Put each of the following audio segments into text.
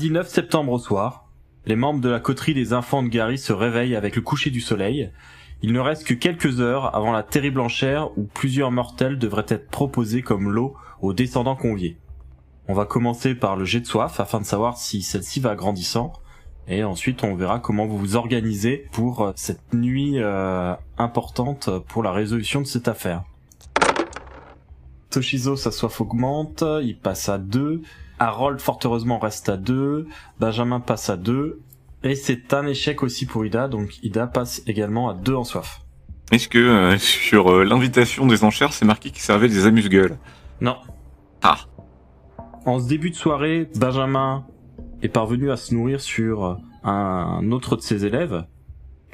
Lundi 9 septembre au soir, les membres de la coterie des enfants de Gary se réveillent avec le coucher du soleil. Il ne reste que quelques heures avant la terrible enchère où plusieurs mortels devraient être proposés comme lot aux descendants conviés. On va commencer par le jet de soif afin de savoir si celle-ci va grandissant. Et ensuite, on verra comment vous vous organisez pour euh, cette nuit euh, importante pour la résolution de cette affaire. Toshizo, sa soif augmente, il passe à 2. Harold, fort heureusement, reste à 2. Benjamin passe à 2. Et c'est un échec aussi pour Ida, donc Ida passe également à 2 en soif. Est-ce que euh, sur euh, l'invitation des enchères, c'est marqué qu'il servait des amuse-gueules? Non. Ah. En ce début de soirée, Benjamin est parvenu à se nourrir sur un autre de ses élèves,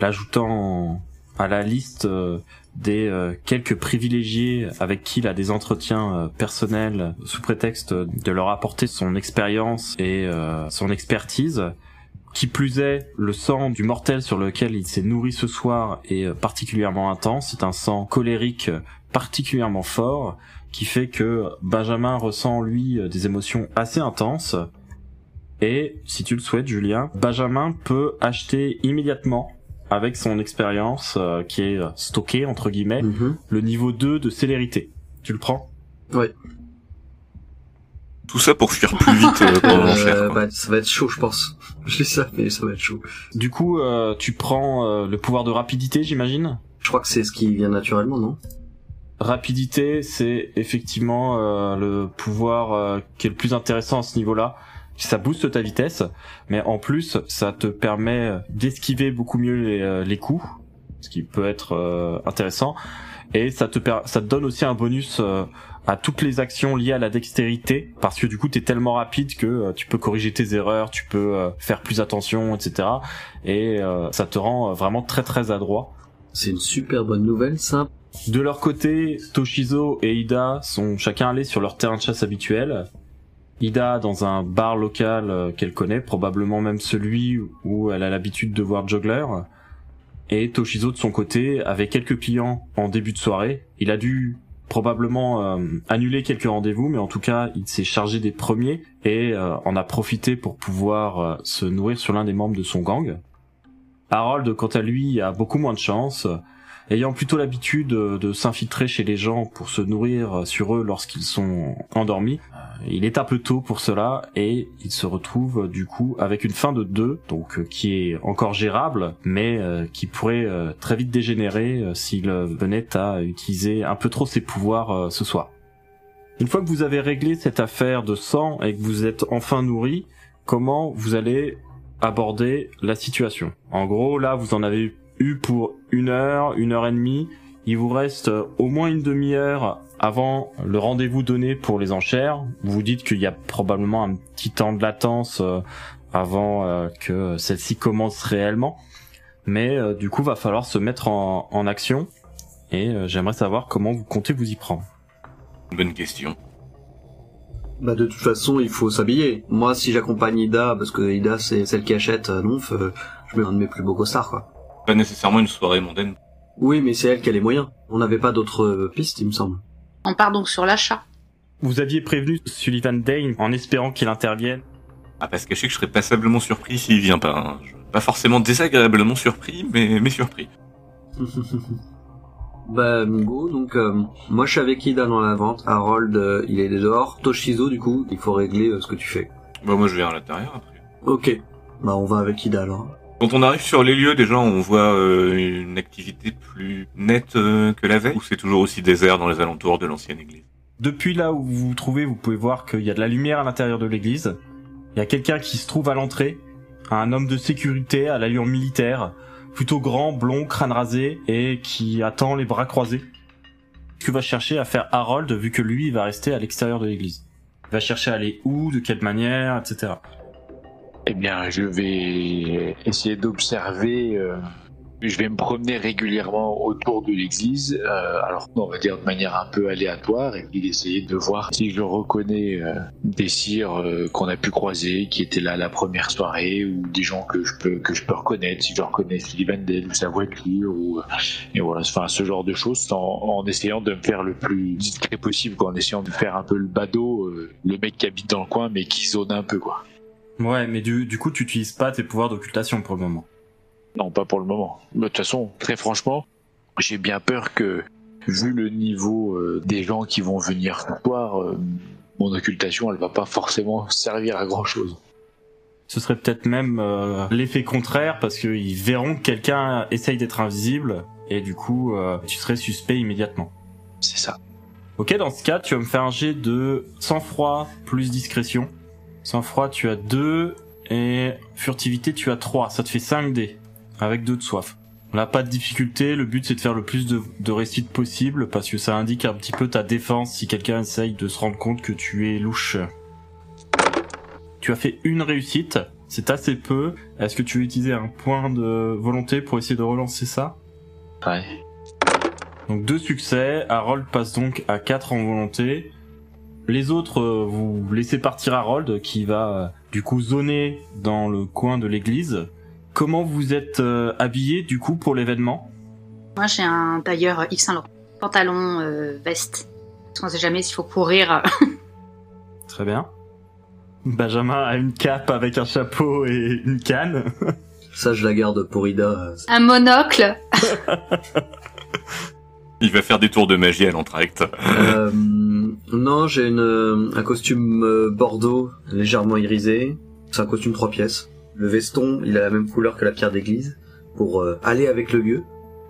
l'ajoutant à la liste euh, des euh, quelques privilégiés avec qui il a des entretiens euh, personnels sous prétexte de leur apporter son expérience et son expertise. Qui plus est, le sang du mortel sur lequel il s'est nourri ce soir est particulièrement intense. C'est un sang colérique particulièrement fort qui fait que Benjamin ressent lui des émotions assez intenses. Et si tu le souhaites, Julien, Benjamin peut acheter immédiatement avec son expérience euh, qui est stockée entre guillemets Mhm. le niveau 2 de célérité. Tu le prends? Ouais. Tout ça pour fuir plus vite euh, pendant Euh, bah, ça va être chaud, je pense. Je dis ça, mais ça va être chaud. Du coup, euh, tu prends euh, le pouvoir de rapidité, j'imagine? Je crois que c'est ce qui vient naturellement, non? Rapidité, c'est effectivement euh, le pouvoir euh, qui est le plus intéressant à ce niveau-là. Ça booste ta vitesse, mais en plus, ça te permet d'esquiver beaucoup mieux les, euh, les coups, ce qui peut être euh, intéressant. Et ça te, ça te donne aussi un bonus euh, à toutes les actions liées à la dextérité, parce que du coup, t'es tellement rapide que tu peux corriger tes erreurs, tu peux euh, faire plus attention, etc. Et euh, ça te rend vraiment très très adroit. C'est une super bonne nouvelle, ça. De leur côté, Toshizo et Ida sont chacun allés sur leur terrain de chasse habituel. Ida dans un bar local euh, qu'elle connaît, probablement même celui où elle a l'habitude de voir Juggler. Et Toshizo de son côté, avec quelques clients en début de soirée, il a dû probablement euh, annuler quelques rendez-vous, mais en tout cas, il s'est chargé des premiers et euh, en a profité pour pouvoir se nourrir sur l'un des membres de son gang. Harold, quant à lui, a beaucoup moins de chance. Ayant plutôt l'habitude de, s'infiltrer chez les gens pour se nourrir sur eux lorsqu'ils sont endormis, il est un peu tôt pour cela et il se retrouve du coup avec une fin de 2, donc euh, qui est encore gérable, mais euh, qui pourrait euh, très vite dégénérer s'il venait à utiliser un peu trop ses pouvoirs ce soir. Une fois que vous avez réglé cette affaire de sang et que vous êtes enfin nourri, comment vous allez aborder la situation? En gros, là, vous en avez eu pour une heure, une heure et demie. Il vous reste au moins une demi-heure avant le rendez-vous donné pour les enchères. Vous vous dites qu'il y a probablement un petit temps de latence euh, avant euh, que celle-ci commence réellement. Mais euh, du coup, va falloir se mettre en, en action. Et euh, j'aimerais savoir comment vous comptez vous y prendre. Bonne question. Bah, de toute façon, il faut s'habiller. Moi, si j'accompagne Ida, parce que Ida, c'est celle qui achète euh, Nonf, euh, je mets un de mes plus beaux costards, quoi. Pas nécessairement une soirée mondaine. Oui, mais c'est elle qui a les moyens. On n'avait pas d'autres euh, pistes, il me semble. On part donc sur l'achat. Vous aviez prévenu Sullivan Dane en espérant qu'il intervienne. Ah, parce que je sais que je serais passablement surpris s'il vient pas. hein. Je- Pas forcément désagréablement surpris, mais, mais surpris. bah, go, donc, euh, moi, je suis avec Ida dans la vente. Harold, euh, il est dehors. Toshizo, du coup, il faut régler euh, ce que tu fais. Bah, moi, je vais à l'intérieur après. Ok. Bah, on va avec Ida, alors. Quand on arrive sur les lieux, déjà, on voit euh, une activité plus nette euh, que la veille, ou c'est toujours aussi désert dans les alentours de l'ancienne église? Depuis là où vous vous trouvez, vous pouvez voir qu'il y a de la lumière à l'intérieur de l'église. Il y a quelqu'un qui se trouve à l'entrée, un homme de sécurité à l'allure militaire, plutôt grand, blond, crâne rasé, et qui attend les bras croisés. Que va chercher à faire Harold, vu que lui, il va rester à l'extérieur de l'église Il va chercher à aller où, de quelle manière, etc. Eh bien, je vais essayer d'observer. euh, je vais me promener régulièrement autour de l'église, euh, alors on va dire de manière un peu aléatoire, et puis d'essayer de voir si je reconnais euh, des cires qu'on a pu croiser, qui étaient là la première soirée, ou des gens que je peux reconnaître, si je reconnais Sylvain Vandel ou sa voiture, ou et voilà, enfin ce genre de choses, en, essayant de me faire le plus discret possible, en essayant de faire un peu le badaud, le mec qui habite dans le coin, mais qui zone un peu, quoi. Ouais, mais du, du coup, tu utilises pas tes pouvoirs d'occultation pour le moment. Non, pas pour le moment. Mais De toute façon, très franchement, j'ai bien peur que, vu le niveau euh, des gens qui vont venir ce soir, euh, mon occultation, elle va pas forcément servir à grand chose. Ce serait peut-être même euh, l'effet contraire parce qu'ils verront que quelqu'un essaye d'être invisible et du coup euh, tu serais suspect immédiatement. C'est ça. Ok, dans ce cas, tu vas me faire un jet de sang-froid plus discrétion. Sang-froid, tu as 2 et furtivité, tu as 3. Ça te fait 5 dés avec 2 de soif. On n'a pas de difficulté, le but c'est de faire le plus de, de réussite possible parce que ça indique un petit peu ta défense si quelqu'un essaye de se rendre compte que tu es louche. Tu as fait une réussite, c'est assez peu. Est-ce que tu veux utiliser un point de volonté pour essayer de relancer ça? Ouais. donc deux succès, Harold passe donc à 4 en volonté. Les autres, euh, vous laissez partir Harold qui va euh, du coup zoner dans le coin de l'église. Comment vous êtes euh, habillé du coup pour l'événement? Moi, j'ai un tailleur X Saint Laurent. Pantalon, euh, veste. Parce qu'on sait jamais s'il faut courir. Très bien. Benjamin a une cape avec un chapeau et une canne. Ça, je la garde pour Ida. un monocle. Il va faire des tours de magie à l'entracte. Euh, non, j'ai une, euh, un costume euh, bordeaux légèrement irisé. C'est un costume trois pièces. Le veston, il a la même couleur que la pierre d'église pour euh, aller avec le lieu.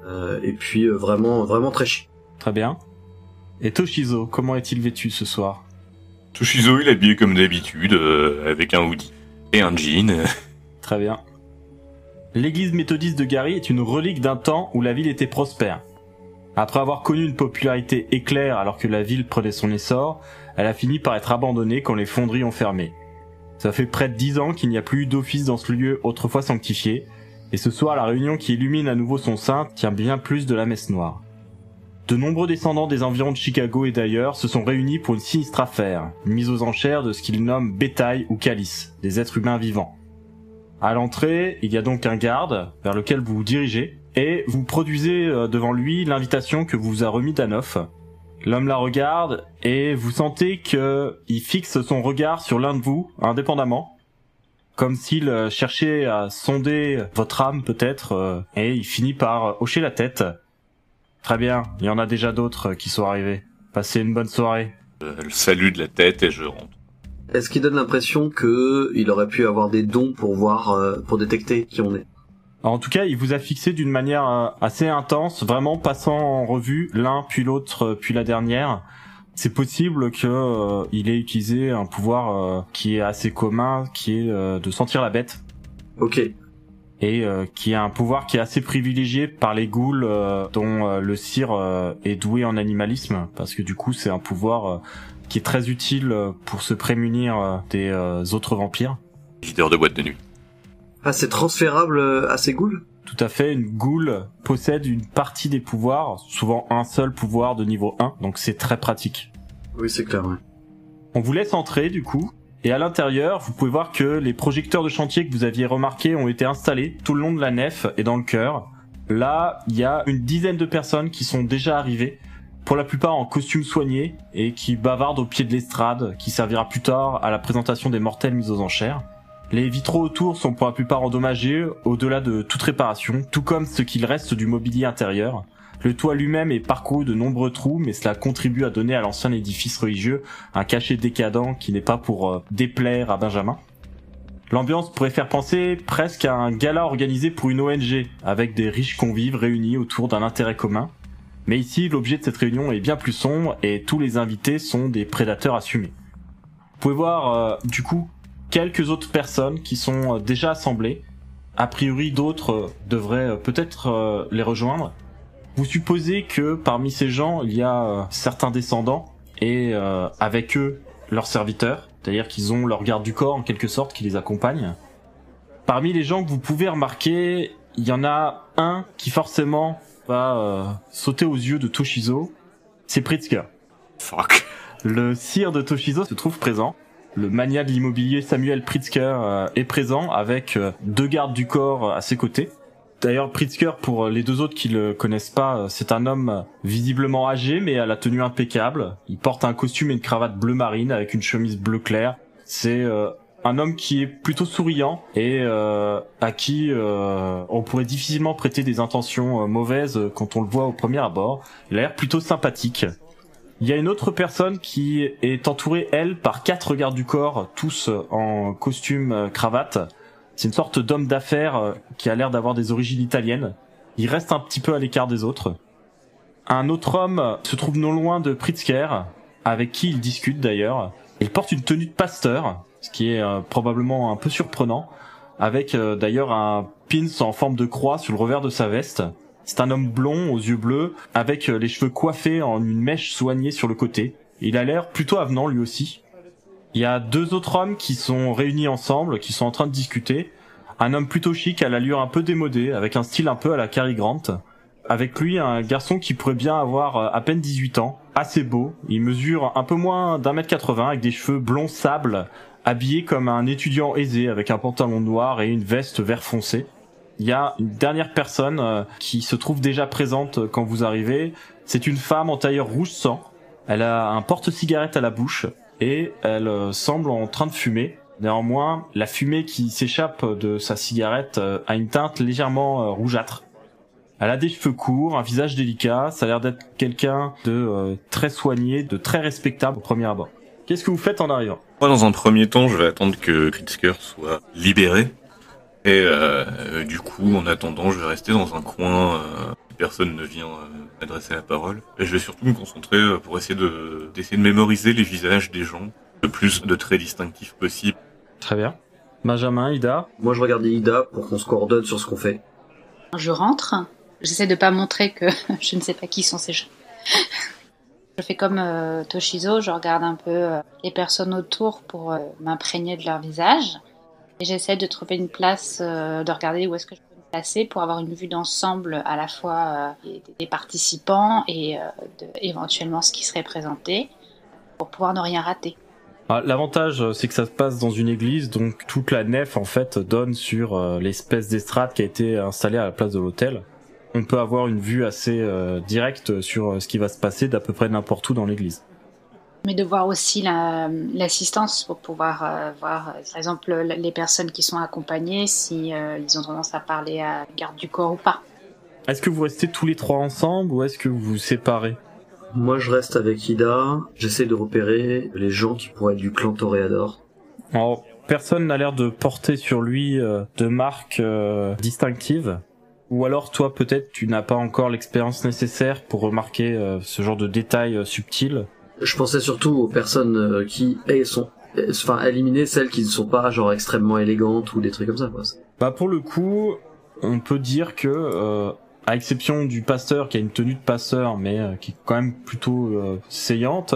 Euh, et puis euh, vraiment, vraiment très chic. Très bien. Et Toshizo, comment est-il vêtu ce soir? Toshizo, il est habillé comme d'habitude, euh, avec un hoodie et un jean. Très bien. L'église méthodiste de Gary est une relique d'un temps où la ville était prospère. Après avoir connu une popularité éclair alors que la ville prenait son essor, elle a fini par être abandonnée quand les fonderies ont fermé. Ça fait près de dix ans qu'il n'y a plus eu d'office dans ce lieu autrefois sanctifié, et ce soir la réunion qui illumine à nouveau son sein tient bien plus de la messe noire. De nombreux descendants des environs de Chicago et d'ailleurs se sont réunis pour une sinistre affaire, une mise aux enchères de ce qu'ils nomment bétail ou calice, des êtres humains vivants. À l'entrée, il y a donc un garde vers lequel vous vous dirigez et vous produisez euh, devant lui l'invitation que vous a remis Danoff. L'homme la regarde et vous sentez que il fixe son regard sur l'un de vous indépendamment, comme s'il euh, cherchait à sonder votre âme peut-être euh, et il finit par hocher la tête. Très bien, il y en a déjà d'autres qui sont arrivés. Passez une bonne soirée. Euh, le salut de la tête et je rentre. Est-ce qu'il donne l'impression que il aurait pu avoir des dons pour voir, euh, pour détecter qui on est? En tout cas, il vous a fixé d'une manière euh, assez intense, vraiment passant en revue l'un puis l'autre euh, puis la dernière. C'est possible que euh, il ait utilisé un pouvoir euh, qui est assez commun, qui est euh, de sentir la bête, Ok. et euh, qui a un pouvoir qui est assez privilégié par les ghouls euh, dont euh, le cire euh, est doué en animalisme, parce que du coup c'est un pouvoir euh, qui est très utile pour se prémunir euh, des euh, autres vampires. Leader de boîte de nuit. Ah, c'est transférable euh, à ces ghouls? Tout à fait, une ghoul possède une partie des pouvoirs, souvent un seul pouvoir de niveau 1, donc c'est très pratique. Oui, c'est clair, ouais. On vous laisse entrer du coup, et à l'intérieur, vous pouvez voir que les projecteurs de chantier que vous aviez remarqués ont été installés tout le long de la nef et dans le chœur. Là, il y a une dizaine de personnes qui sont déjà arrivées, pour la plupart en costume soigné, et qui bavardent au pied de l'estrade, qui servira plus tard à la présentation des mortels mis aux enchères. Les vitraux autour sont pour la plupart endommagés, au-delà de toute réparation, tout comme ce qu'il reste du mobilier intérieur. Le toit lui-même est parcouru de nombreux trous, mais cela contribue à donner à l'ancien édifice religieux un cachet décadent qui n'est pas pour euh, déplaire à Benjamin. L'ambiance pourrait faire penser presque à un gala organisé pour une ONG, avec des riches convives réunis autour d'un intérêt commun. Mais ici, l'objet de cette réunion est bien plus sombre et tous les invités sont des prédateurs assumés. Vous pouvez voir euh, du coup quelques autres personnes qui sont euh, déjà assemblées. A priori, d'autres euh, devraient euh, peut-être les rejoindre. Vous supposez que parmi ces gens, il y a certains descendants et euh, avec eux leurs serviteurs, c'est-à-dire qu'ils ont leur garde du corps en quelque sorte qui les accompagne. Parmi les gens que vous pouvez remarquer, il y en a un qui forcément va euh, sauter aux yeux de Toshizo, c'est Pritzker. Fuck. Le sire de Toshizo se trouve présent. Le mania de l'immobilier Samuel Pritzker euh, est présent avec euh, deux gardes du corps à ses côtés. D'ailleurs, Pritzker, pour les deux autres qui le connaissent pas, euh, c'est un homme visiblement âgé mais à la tenue impeccable. Il porte un costume et une cravate bleu marine avec une chemise bleu clair. C'est euh, un homme qui est plutôt souriant et euh, à qui euh, on pourrait difficilement prêter des intentions euh, mauvaises euh, quand on le voit au premier abord. Il a l'air plutôt sympathique. Il y a une autre personne qui est entourée, elle, par quatre gardes du corps, tous euh, en costume euh, cravate. C'est une sorte d'homme d'affaires euh, qui a l'air d'avoir des origines italiennes. Il reste un petit peu à l'écart des autres. Un autre homme se trouve non loin de Pritzker, avec qui il discute d'ailleurs. Il porte une tenue de pasteur, ce qui est probablement un peu surprenant, avec d'ailleurs un pins en forme de croix sur le revers de sa veste. C'est un homme blond aux yeux bleus, avec euh, les cheveux coiffés en une mèche soignée sur le côté. Il a l'air plutôt avenant lui aussi. Il y a deux autres hommes qui sont réunis ensemble, qui sont en train de discuter. Un homme plutôt chic à l'allure un peu démodée, avec un style un peu à la Cary Grant. Avec lui, un garçon qui pourrait bien avoir euh, à peine 18 ans, assez beau. Il mesure un peu moins d'un mètre 80 avec des cheveux blonds sable, habillé comme un étudiant aisé avec un pantalon noir et une veste vert foncé. Il y a une dernière personne euh, qui se trouve déjà présente euh, quand vous arrivez. C'est une femme en tailleur rouge sang. Elle a un porte-cigarette à la bouche et elle euh, semble en train de fumer. Néanmoins, la fumée qui s'échappe de sa cigarette a une teinte légèrement rougeâtre. Elle a des cheveux courts, un visage délicat, ça a l'air d'être quelqu'un de très soigné, de très respectable au premier abord. Qu'est-ce que vous faites en arrivant? Moi, dans un premier temps, je vais attendre que Pritzker soit libéré. Et euh, du coup, en attendant, je vais rester dans un coin euh, personne ne vient euh, m'adresser la parole. Et je vais surtout me concentrer euh, pour essayer de d'essayer de mémoriser les visages des gens le plus de traits distinctifs possible. Très bien. Benjamin, Ida, Moi, je regardais Ida pour qu'on se coordonne sur ce qu'on fait. Je rentre. J'essaie de pas montrer que je ne sais pas qui sont ces gens. Je fais comme euh, Toshizo, je regarde un peu euh, les personnes autour pour euh, m'imprégner de leur visage. J'essaie de trouver une place, euh, de regarder où est-ce que je peux me placer pour avoir une vue d'ensemble à la fois euh, des, participants et euh, éventuellement ce qui serait présenté pour pouvoir ne rien rater. Ah, L'avantage, c'est que ça se passe dans une église, donc toute la nef en fait donne sur l'espèce d'estrade qui a été installée à la place de l'hôtel. On peut avoir une vue assez directe sur ce qui va se passer d'à peu près n'importe où dans l'église. Mais de voir aussi la- l'assistance pour pouvoir euh, voir, euh, par exemple, le- les personnes qui sont accompagnées, si euh, ils ont tendance à parler à garde du corps ou pas. Est-ce que vous restez tous les trois ensemble ou est-ce que vous vous séparez? Moi, je reste avec Ida. J'essaie de repérer les gens qui pourraient être du clan Toréador. Alors, personne n'a l'air de porter sur lui euh, de marque euh, distinctive. Ou alors toi peut-être tu n'as pas encore l'expérience nécessaire pour remarquer euh, ce genre de détails euh, subtils. Je pensais surtout aux personnes euh, qui eh, sont, enfin, éliminer celles qui ne sont pas genre extrêmement élégantes ou des trucs comme ça. Quoi. Bah pour le coup, on peut dire que, euh, à exception du pasteur qui a une tenue de pasteur, mais euh, qui est quand même plutôt euh, saillante,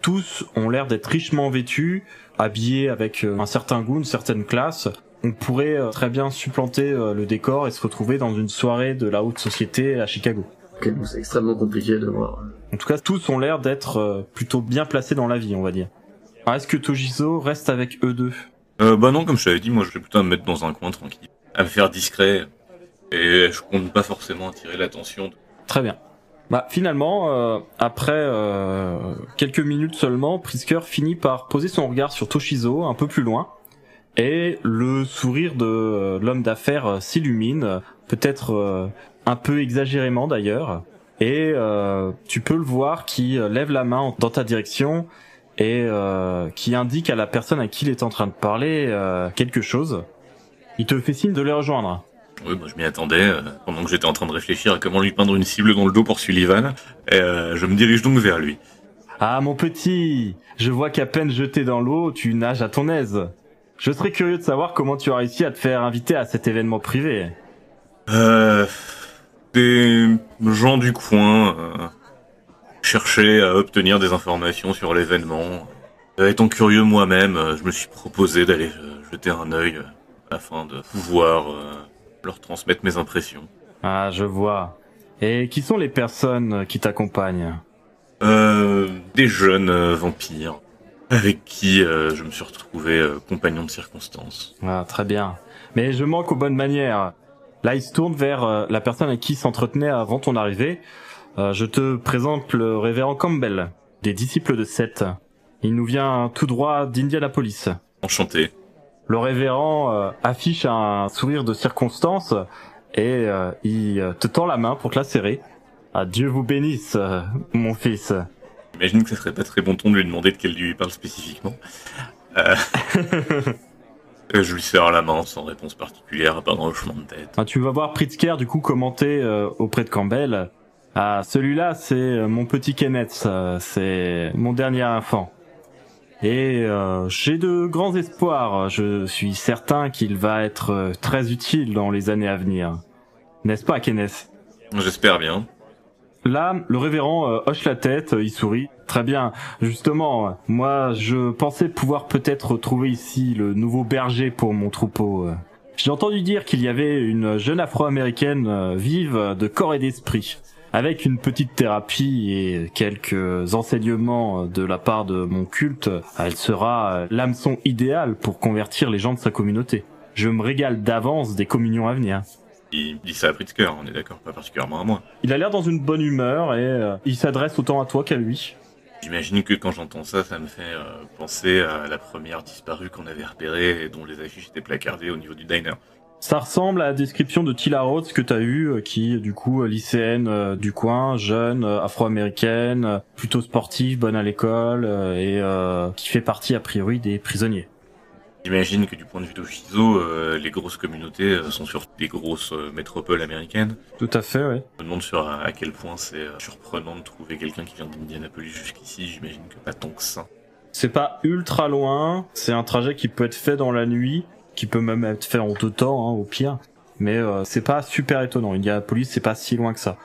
tous ont l'air d'être richement vêtus, habillés avec euh, un certain goût, une certaine classe. On pourrait très bien supplanter le décor et se retrouver dans une soirée de la haute société à Chicago. Donc c'est extrêmement compliqué de voir. En tout cas, tous ont l'air d'être euh, plutôt bien placés dans la vie, on va dire. Alors, est-ce que Tojizo reste avec eux deux? Euh, bah non, comme je t'avais dit, moi je vais plutôt me mettre dans un coin tranquille, à me faire discret. Et je compte pas forcément attirer l'attention. de- Très bien. Bah finalement, euh, après euh, quelques minutes seulement, Prisker finit par poser son regard sur Toshizo un peu plus loin, et le sourire de euh, l'homme d'affaires s'illumine, peut-être euh, un peu exagérément d'ailleurs, et euh, tu peux le voir qui euh, lève la main dans ta direction et euh, qui indique à la personne à qui il est en train de parler euh, quelque chose. Il te fait signe de les rejoindre. Oui, moi je m'y attendais, euh, pendant que j'étais en train de réfléchir à comment lui peindre une cible dans le dos pour Sullivan, et euh, je me dirige donc vers lui. Ah mon petit, je vois qu'à peine jeté dans l'eau, tu nages à ton aise. Je serais curieux de savoir comment tu as réussi à te faire inviter à cet événement privé. Euh, des gens du coin euh, cherchaient à obtenir des informations sur l'événement. Euh, Étant curieux moi-même, euh, je me suis proposé d'aller jeter un œil afin de pouvoir leur transmettre mes impressions. Ah, je vois. Et qui sont les personnes qui t'accompagnent? Des jeunes vampires avec qui je me suis retrouvé compagnon de circonstance. Ah, très bien. Mais je manque aux bonnes manières. Là, il se tourne vers euh, la personne avec qui il s'entretenait avant ton arrivée. Euh, je te présente le révérend Campbell, des disciples de Seth. Il nous vient tout droit d'Indianapolis. Enchanté. Le révérend euh, affiche un sourire de circonstance et euh, il te tend la main pour te la serrer. Ah, Dieu vous bénisse, mon fils. J'imagine que ce serait pas très bon ton de lui demander de quel dieu il parle spécifiquement. Je lui serre la main sans réponse particulière, à part un hochement de tête. Ah, tu vas voir Pritzker du coup commenter euh, auprès de Campbell. Ah, celui-là, c'est euh, mon petit Kenneth, c'est mon dernier enfant. Et euh, j'ai de grands espoirs. Je suis certain qu'il va être euh, très utile dans les années à venir. N'est-ce pas, Kenneth? J'espère bien. Là, le révérend euh, hoche la tête, euh, il sourit. Très bien. Justement, moi, je pensais pouvoir peut-être trouver ici le nouveau berger pour mon troupeau. euh. J'ai entendu dire qu'il y avait une jeune afro-américaine vive de corps et d'esprit. Avec une petite thérapie et quelques enseignements de la part de mon culte, elle sera l'hameçon idéal pour convertir les gens de sa communauté. Je me régale d'avance des communions à venir. Il dit ça à Pritzker, on est d'accord, pas particulièrement à moi. Il a l'air dans une bonne humeur et euh, il s'adresse autant à toi qu'à lui. J'imagine que quand j'entends ça, ça me fait euh, penser à la première disparue qu'on avait repérée et dont les affiches étaient placardées au niveau du diner. Ça ressemble à la description de Tila Rhodes que t'as eu, euh, qui du coup lycéenne euh, du coin, jeune, euh, afro-américaine, plutôt sportive, bonne à l'école euh, et qui fait partie a priori des prisonniers. J'imagine que du point de vue d'Oshizo, euh, les grosses communautés euh, sont sur des grosses euh, métropoles américaines. Tout à fait, ouais. Je me demande sur à, à quel point c'est euh, surprenant de trouver quelqu'un qui vient d'Indianapolis jusqu'ici, j'imagine que pas tant que ça. C'est pas ultra loin, c'est un trajet qui peut être fait dans la nuit, qui peut même être fait en deux temps, hein, au pire. Mais euh, c'est pas super étonnant. Indianapolis, c'est pas si loin que ça.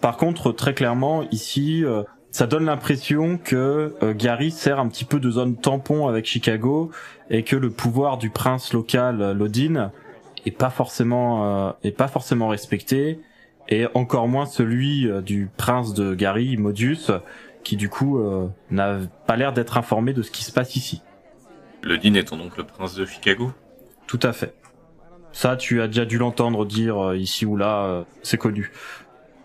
Par contre, très clairement, ici, euh, ça donne l'impression que euh, Gary sert un petit peu de zone tampon avec Chicago et que le pouvoir du prince local, euh, Lodin, est pas forcément euh, est pas forcément respecté et encore moins celui euh, du prince de Gary, Modius, qui du coup euh, n'a pas l'air d'être informé de ce qui se passe ici. Le Dean étant donc le prince de Chicago? Tout à fait. Ça, tu as déjà dû l'entendre dire euh, ici ou là, euh, c'est connu.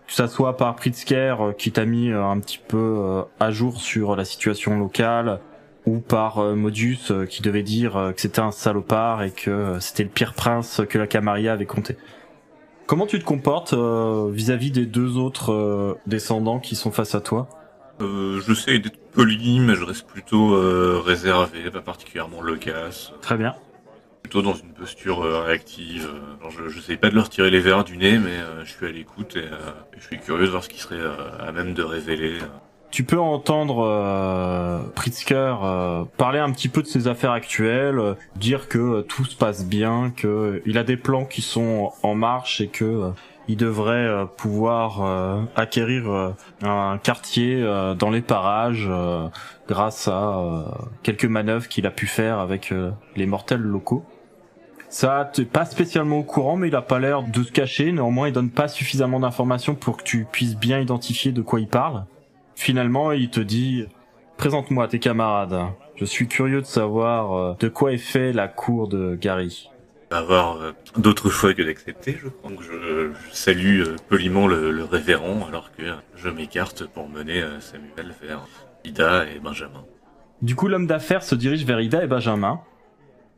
Que ça soit par Pritzker euh, qui t'a mis un petit peu à jour sur la situation locale, ou par euh, Modius euh, qui devait dire euh, que c'était un salopard et que euh, c'était le pire prince que la Camarilla avait compté. Comment tu te comportes euh, vis-à-vis des deux autres euh, descendants qui sont face à toi? Euh, J'essaie d'être poli, mais je reste plutôt euh, réservé, pas particulièrement loquace. Très bien. Plutôt dans une posture euh, réactive. genre, je j'essaie pas de leur tirer les verres du nez, mais euh, je suis à l'écoute et, euh, je suis curieux de voir ce qui serait euh, à même de révéler. Tu peux entendre euh, Pritzker euh, parler un petit peu de ses affaires actuelles, euh, dire que euh, tout se passe bien, que euh, il a des plans qui sont en marche et que euh, il devrait pouvoir acquérir un quartier dans les parages grâce à quelques manœuvres qu'il a pu faire avec les mortels locaux. Ça, t'es pas spécialement au courant, mais il a pas l'air de se cacher. Néanmoins, il donne pas suffisamment d'informations pour que tu puisses bien identifier de quoi il parle. Finalement, il te dit Présente-moi tes camarades. Je suis curieux de savoir euh, de quoi est fait la cour de Gary. avoir euh, d'autres choix que d'accepter, je crois. Donc je, je salue euh, poliment le, le révérend alors que je m'écarte pour mener euh, Samuel vers Ida et Benjamin. Du coup, l'homme d'affaires se dirige vers Ida et Benjamin,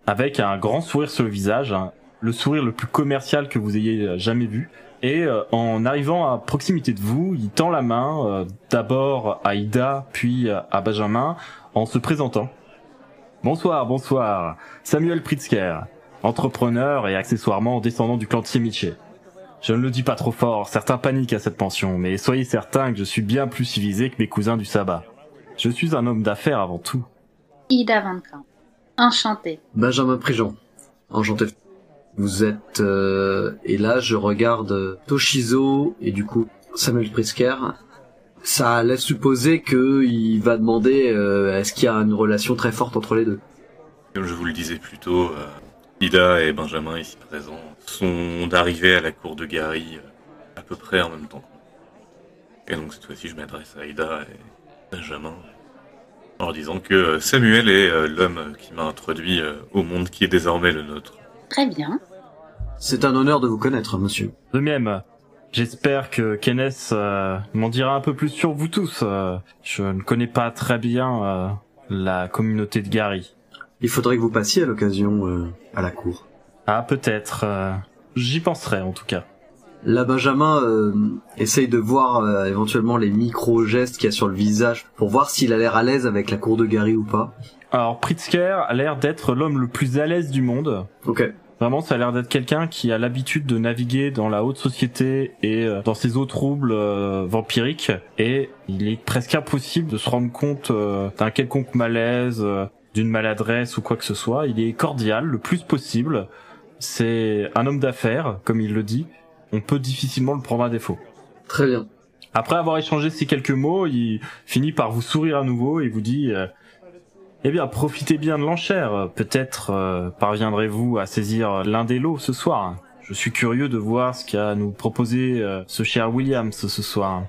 avec un grand sourire sur le visage, hein, le sourire le plus commercial que vous ayez jamais vu. Et euh, en arrivant à proximité de vous, il tend la main euh, d'abord à Ida, puis euh, à Benjamin, en se présentant. Bonsoir, bonsoir, Samuel Pritzker. entrepreneur et accessoirement descendant du clan de Siemiche. Je ne le dis pas trop fort, certains paniquent à cette pension, mais soyez certains que je suis bien plus civilisé que mes cousins du sabbat. Je suis un homme d'affaires avant tout. Ida Van Camp. Enchanté. Benjamin Prigent. Enchanté. Vous êtes... euh, et là, je regarde euh, Toshizo et du coup Samuel Prisker. Ça laisse supposer qu'il va demander euh, est-ce qu'il y a une relation très forte entre les deux. Comme je vous le disais plus tôt, Ida et Benjamin ici présents sont d'arrivée à la cour de Gary à peu près en même temps. Et donc cette fois-ci, je m'adresse à Ida et Benjamin en leur disant que Samuel est l'homme qui m'a introduit au monde qui est désormais le nôtre. Très bien. C'est un honneur de vous connaître, monsieur. De même, j'espère que Kenneth euh, m'en dira un peu plus sur vous tous. Euh, je ne connais pas très bien euh, la communauté de Gary. Il faudrait que vous passiez à l'occasion euh, à la cour. Ah, peut-être. euh, J'y penserai en tout cas. Là, Benjamin euh, essaye de voir euh, éventuellement les micro-gestes qu'il y a sur le visage pour voir s'il a l'air à l'aise avec la cour de Gary ou pas. Alors, Pritzker a l'air d'être l'homme le plus à l'aise du monde. Ok. Vraiment, ça a l'air d'être quelqu'un qui a l'habitude de naviguer dans la haute société et euh, dans ses eaux troubles euh, vampiriques. Et il est presque impossible de se rendre compte euh, d'un quelconque malaise, euh, d'une maladresse ou quoi que ce soit. Il est cordial le plus possible. C'est un homme d'affaires, comme il le dit. On peut difficilement le prendre à défaut. Très bien. Après avoir échangé ces quelques mots, il finit par vous sourire à nouveau et vous dit Eh bien, profitez bien de l'enchère. Peut-être euh, parviendrez-vous à saisir l'un des lots ce soir. Je suis curieux de voir ce qu'a à nous proposé euh, ce cher Williams ce soir.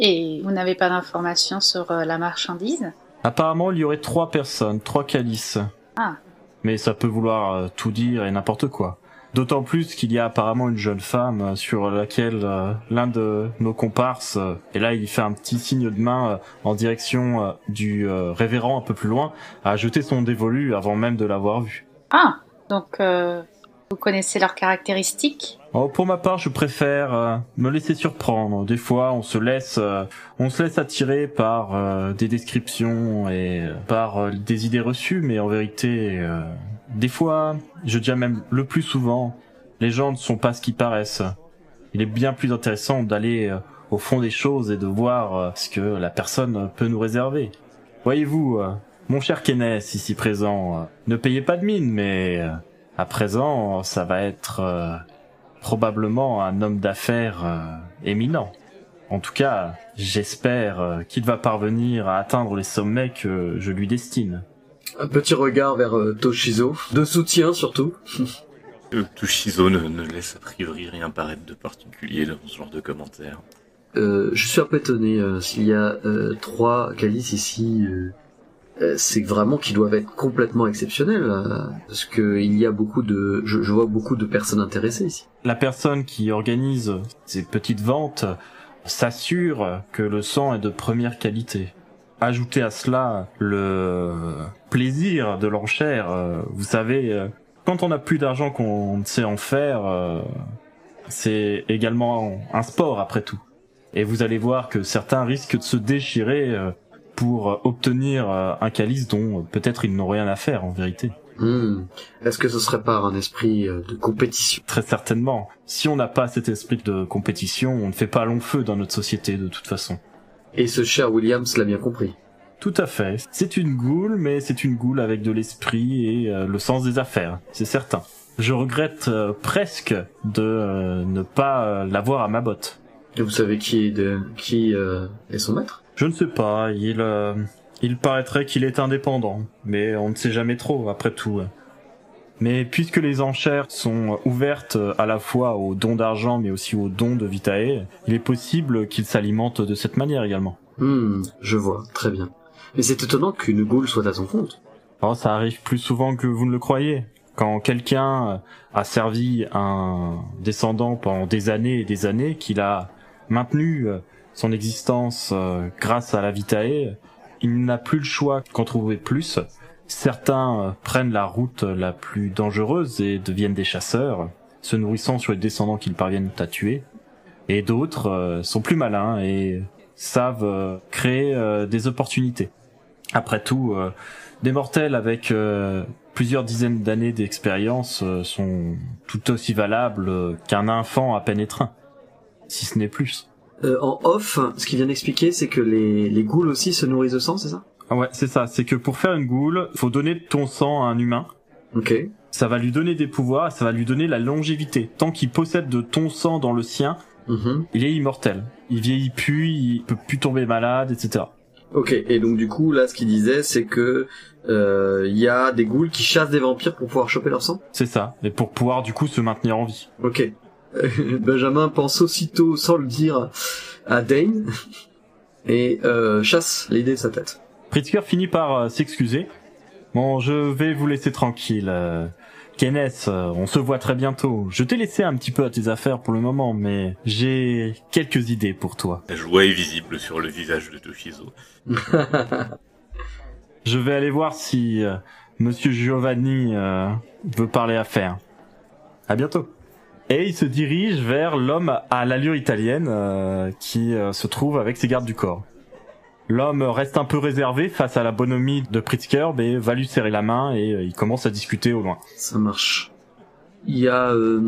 Et vous n'avez pas d'informations sur euh, la marchandise? Apparemment, il y aurait trois personnes, trois calices. Ah. Mais ça peut vouloir tout dire et n'importe quoi. D'autant plus qu'il y a apparemment une jeune femme euh, sur laquelle euh, l'un de nos comparses, euh, et là il fait un petit signe de main euh, en direction du révérend un peu plus loin, a jeté son dévolu avant même de l'avoir vu. Ah Donc, euh, vous connaissez leurs caractéristiques? Oh, pour ma part, je préfère me laisser surprendre. Des fois, on se laisse, on se laisse attirer par des descriptions et par des idées reçues, mais en vérité, euh, des fois, je dirais même le plus souvent, les gens ne sont pas ce qu'ils paraissent. Il est bien plus intéressant d'aller euh, au fond des choses et de voir euh, ce que la personne peut nous réserver. Voyez-vous, euh, mon cher Kenneth, ici présent, ne payez pas de mine, mais à présent, ça va être probablement un homme d'affaires éminent. En tout cas, j'espère qu'il va parvenir à atteindre les sommets que je lui destine. Un petit regard vers euh, Toshizo, de soutien surtout. Euh, Tushizo ne, ne laisse a priori rien paraître de particulier dans ce genre de commentaires. Euh, je suis un peu étonné euh, s'il y a euh, trois calices ici. euh, c'est vraiment qu'ils doivent être complètement exceptionnels parce que il y a beaucoup de, je, je vois beaucoup de personnes intéressées ici. La personne qui organise ces petites ventes s'assure que le sang est de première qualité. Ajoutez à cela le plaisir de l'enchère. euh, Vous savez, euh, quand on n'a plus d'argent qu'on ne sait en faire, euh, c'est également un sport après tout. Et vous allez voir que certains risquent de se déchirer pour obtenir un calice dont peut-être ils n'ont rien à faire en vérité. Hmm. Est-ce que ce serait pas un esprit de compétition? Très certainement. Si on n'a pas cet esprit de compétition, on ne fait pas long feu dans notre société de toute façon. Et ce cher Williams l'a bien compris. Tout à fait. C'est une goule, mais c'est une goule avec de l'esprit et euh, le sens des affaires, c'est certain. Je regrette euh, presque de euh, ne pas l'avoir à ma botte. Et vous savez qui est de qui est son maître? Je ne sais pas, il il paraîtrait qu'il est indépendant, mais on ne sait jamais trop après tout. Mais puisque les enchères sont ouvertes à la fois aux dons d'argent mais aussi aux dons de Vitae, il est possible qu'il s'alimente de cette manière également. Hmm, je vois, très bien. Mais c'est étonnant qu'une goule soit à son compte. Oh, ça arrive plus souvent que vous ne le croyez. Quand quelqu'un euh, a servi un descendant pendant des années et des années, qu'il a maintenu euh, son existence euh, grâce à la Vitae, il n'a plus le choix qu'en trouver plus. Certains euh, prennent la route la plus dangereuse et deviennent des chasseurs, se nourrissant sur les descendants qu'ils parviennent à tuer. Et d'autres euh, sont plus malins et savent euh, créer des opportunités. Après tout, des mortels avec plusieurs dizaines d'années d'expérience sont tout aussi valables qu'un enfant à peine étreint, si ce n'est plus. En off, ce qu'il vient d'expliquer, c'est que les, les ghouls aussi se nourrissent de sang, c'est ça? Ouais, c'est ça. C'est que pour faire une goule, faut donner ton sang à un humain. Ok. Ça va lui donner des pouvoirs, ça va lui donner la longévité. Tant qu'il possède de ton sang dans le sien, Mhm. il est immortel. Il vieillit plus, il peut plus tomber malade, etc. Ok, et donc du coup, là, ce qu'il disait, c'est que euh, il y a des ghouls qui chassent des vampires pour pouvoir choper leur sang? C'est ça. Et pour pouvoir du coup se maintenir en vie. Ok. Benjamin pense aussitôt, sans le dire, à Dane, et euh, chasse l'idée de sa tête. Pritzker finit par euh, s'excuser. Bon, je vais vous laisser tranquille. Euh, Kenneth, euh, on se voit très bientôt. Je t'ai laissé un petit peu à tes affaires pour le moment, mais j'ai quelques idées pour toi. La joie est visible sur le visage de Toshizo. Je vais aller voir si euh, Monsieur Giovanni euh, veut parler affaires. À bientôt. Et il se dirige vers l'homme à l'allure italienne euh, qui euh, se trouve avec ses gardes du corps. L'homme reste un peu réservé face à la bonhomie de Pritzker, mais va lui serrer la main et euh, il commence à discuter au loin. Ça marche. Il y a euh,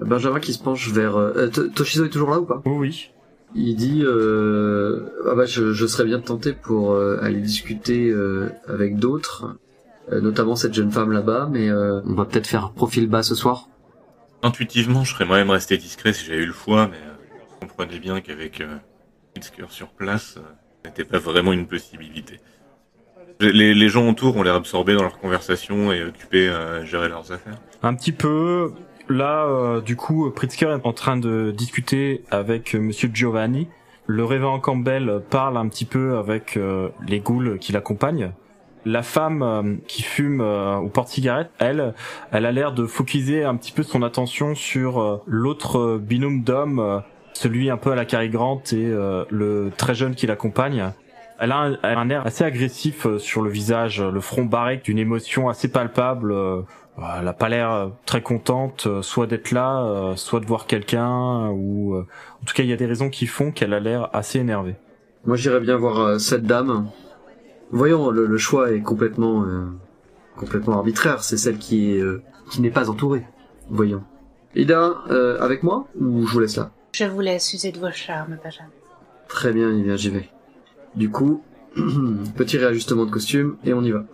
Benjamin qui se penche vers... Euh, T- Toshizo est toujours là ou pas? Oui, oui. Il dit euh, ah bah je, je serais bien tenté pour euh, aller discuter euh, avec d'autres, euh, notamment cette jeune femme là-bas, mais euh, on va peut-être faire profil bas ce soir. Intuitivement, je serais moi-même resté discret si j'avais eu le choix, mais euh, je comprenais bien qu'avec euh, Pritzker sur place, euh, ce n'était pas vraiment une possibilité. Les, les gens autour ont l'air absorbés dans leur conversation et occupés à gérer leurs affaires. Un petit peu. Là, euh, du coup, Pritzker est en train de discuter avec euh, Monsieur Giovanni. Le révérend Campbell parle un petit peu avec euh, les ghouls qui l'accompagnent. La femme euh, qui fume euh, au porte-cigarette, elle, elle a l'air de focaliser un petit peu son attention sur euh, l'autre binôme d'hommes, celui un peu à la Cary Grant et euh, le très jeune qui l'accompagne. Elle a un, elle a un air assez agressif euh, sur le visage, le front barré d'une émotion assez palpable. euh, elle a pas l'air euh, très contente, soit d'être là, soit de voir quelqu'un, ou en tout cas il y a des raisons qui font qu'elle a l'air assez énervée. Moi j'irais bien voir cette dame. Voyons, le, le choix est complètement euh, complètement arbitraire. C'est celle qui est euh, qui n'est pas entourée. Voyons. Ida, euh, avec moi ou je vous laisse là? Je vous laisse user de vos charmes, Benjamin. Très bien, bien j'y vais. Du coup, petit réajustement de costume et on y va.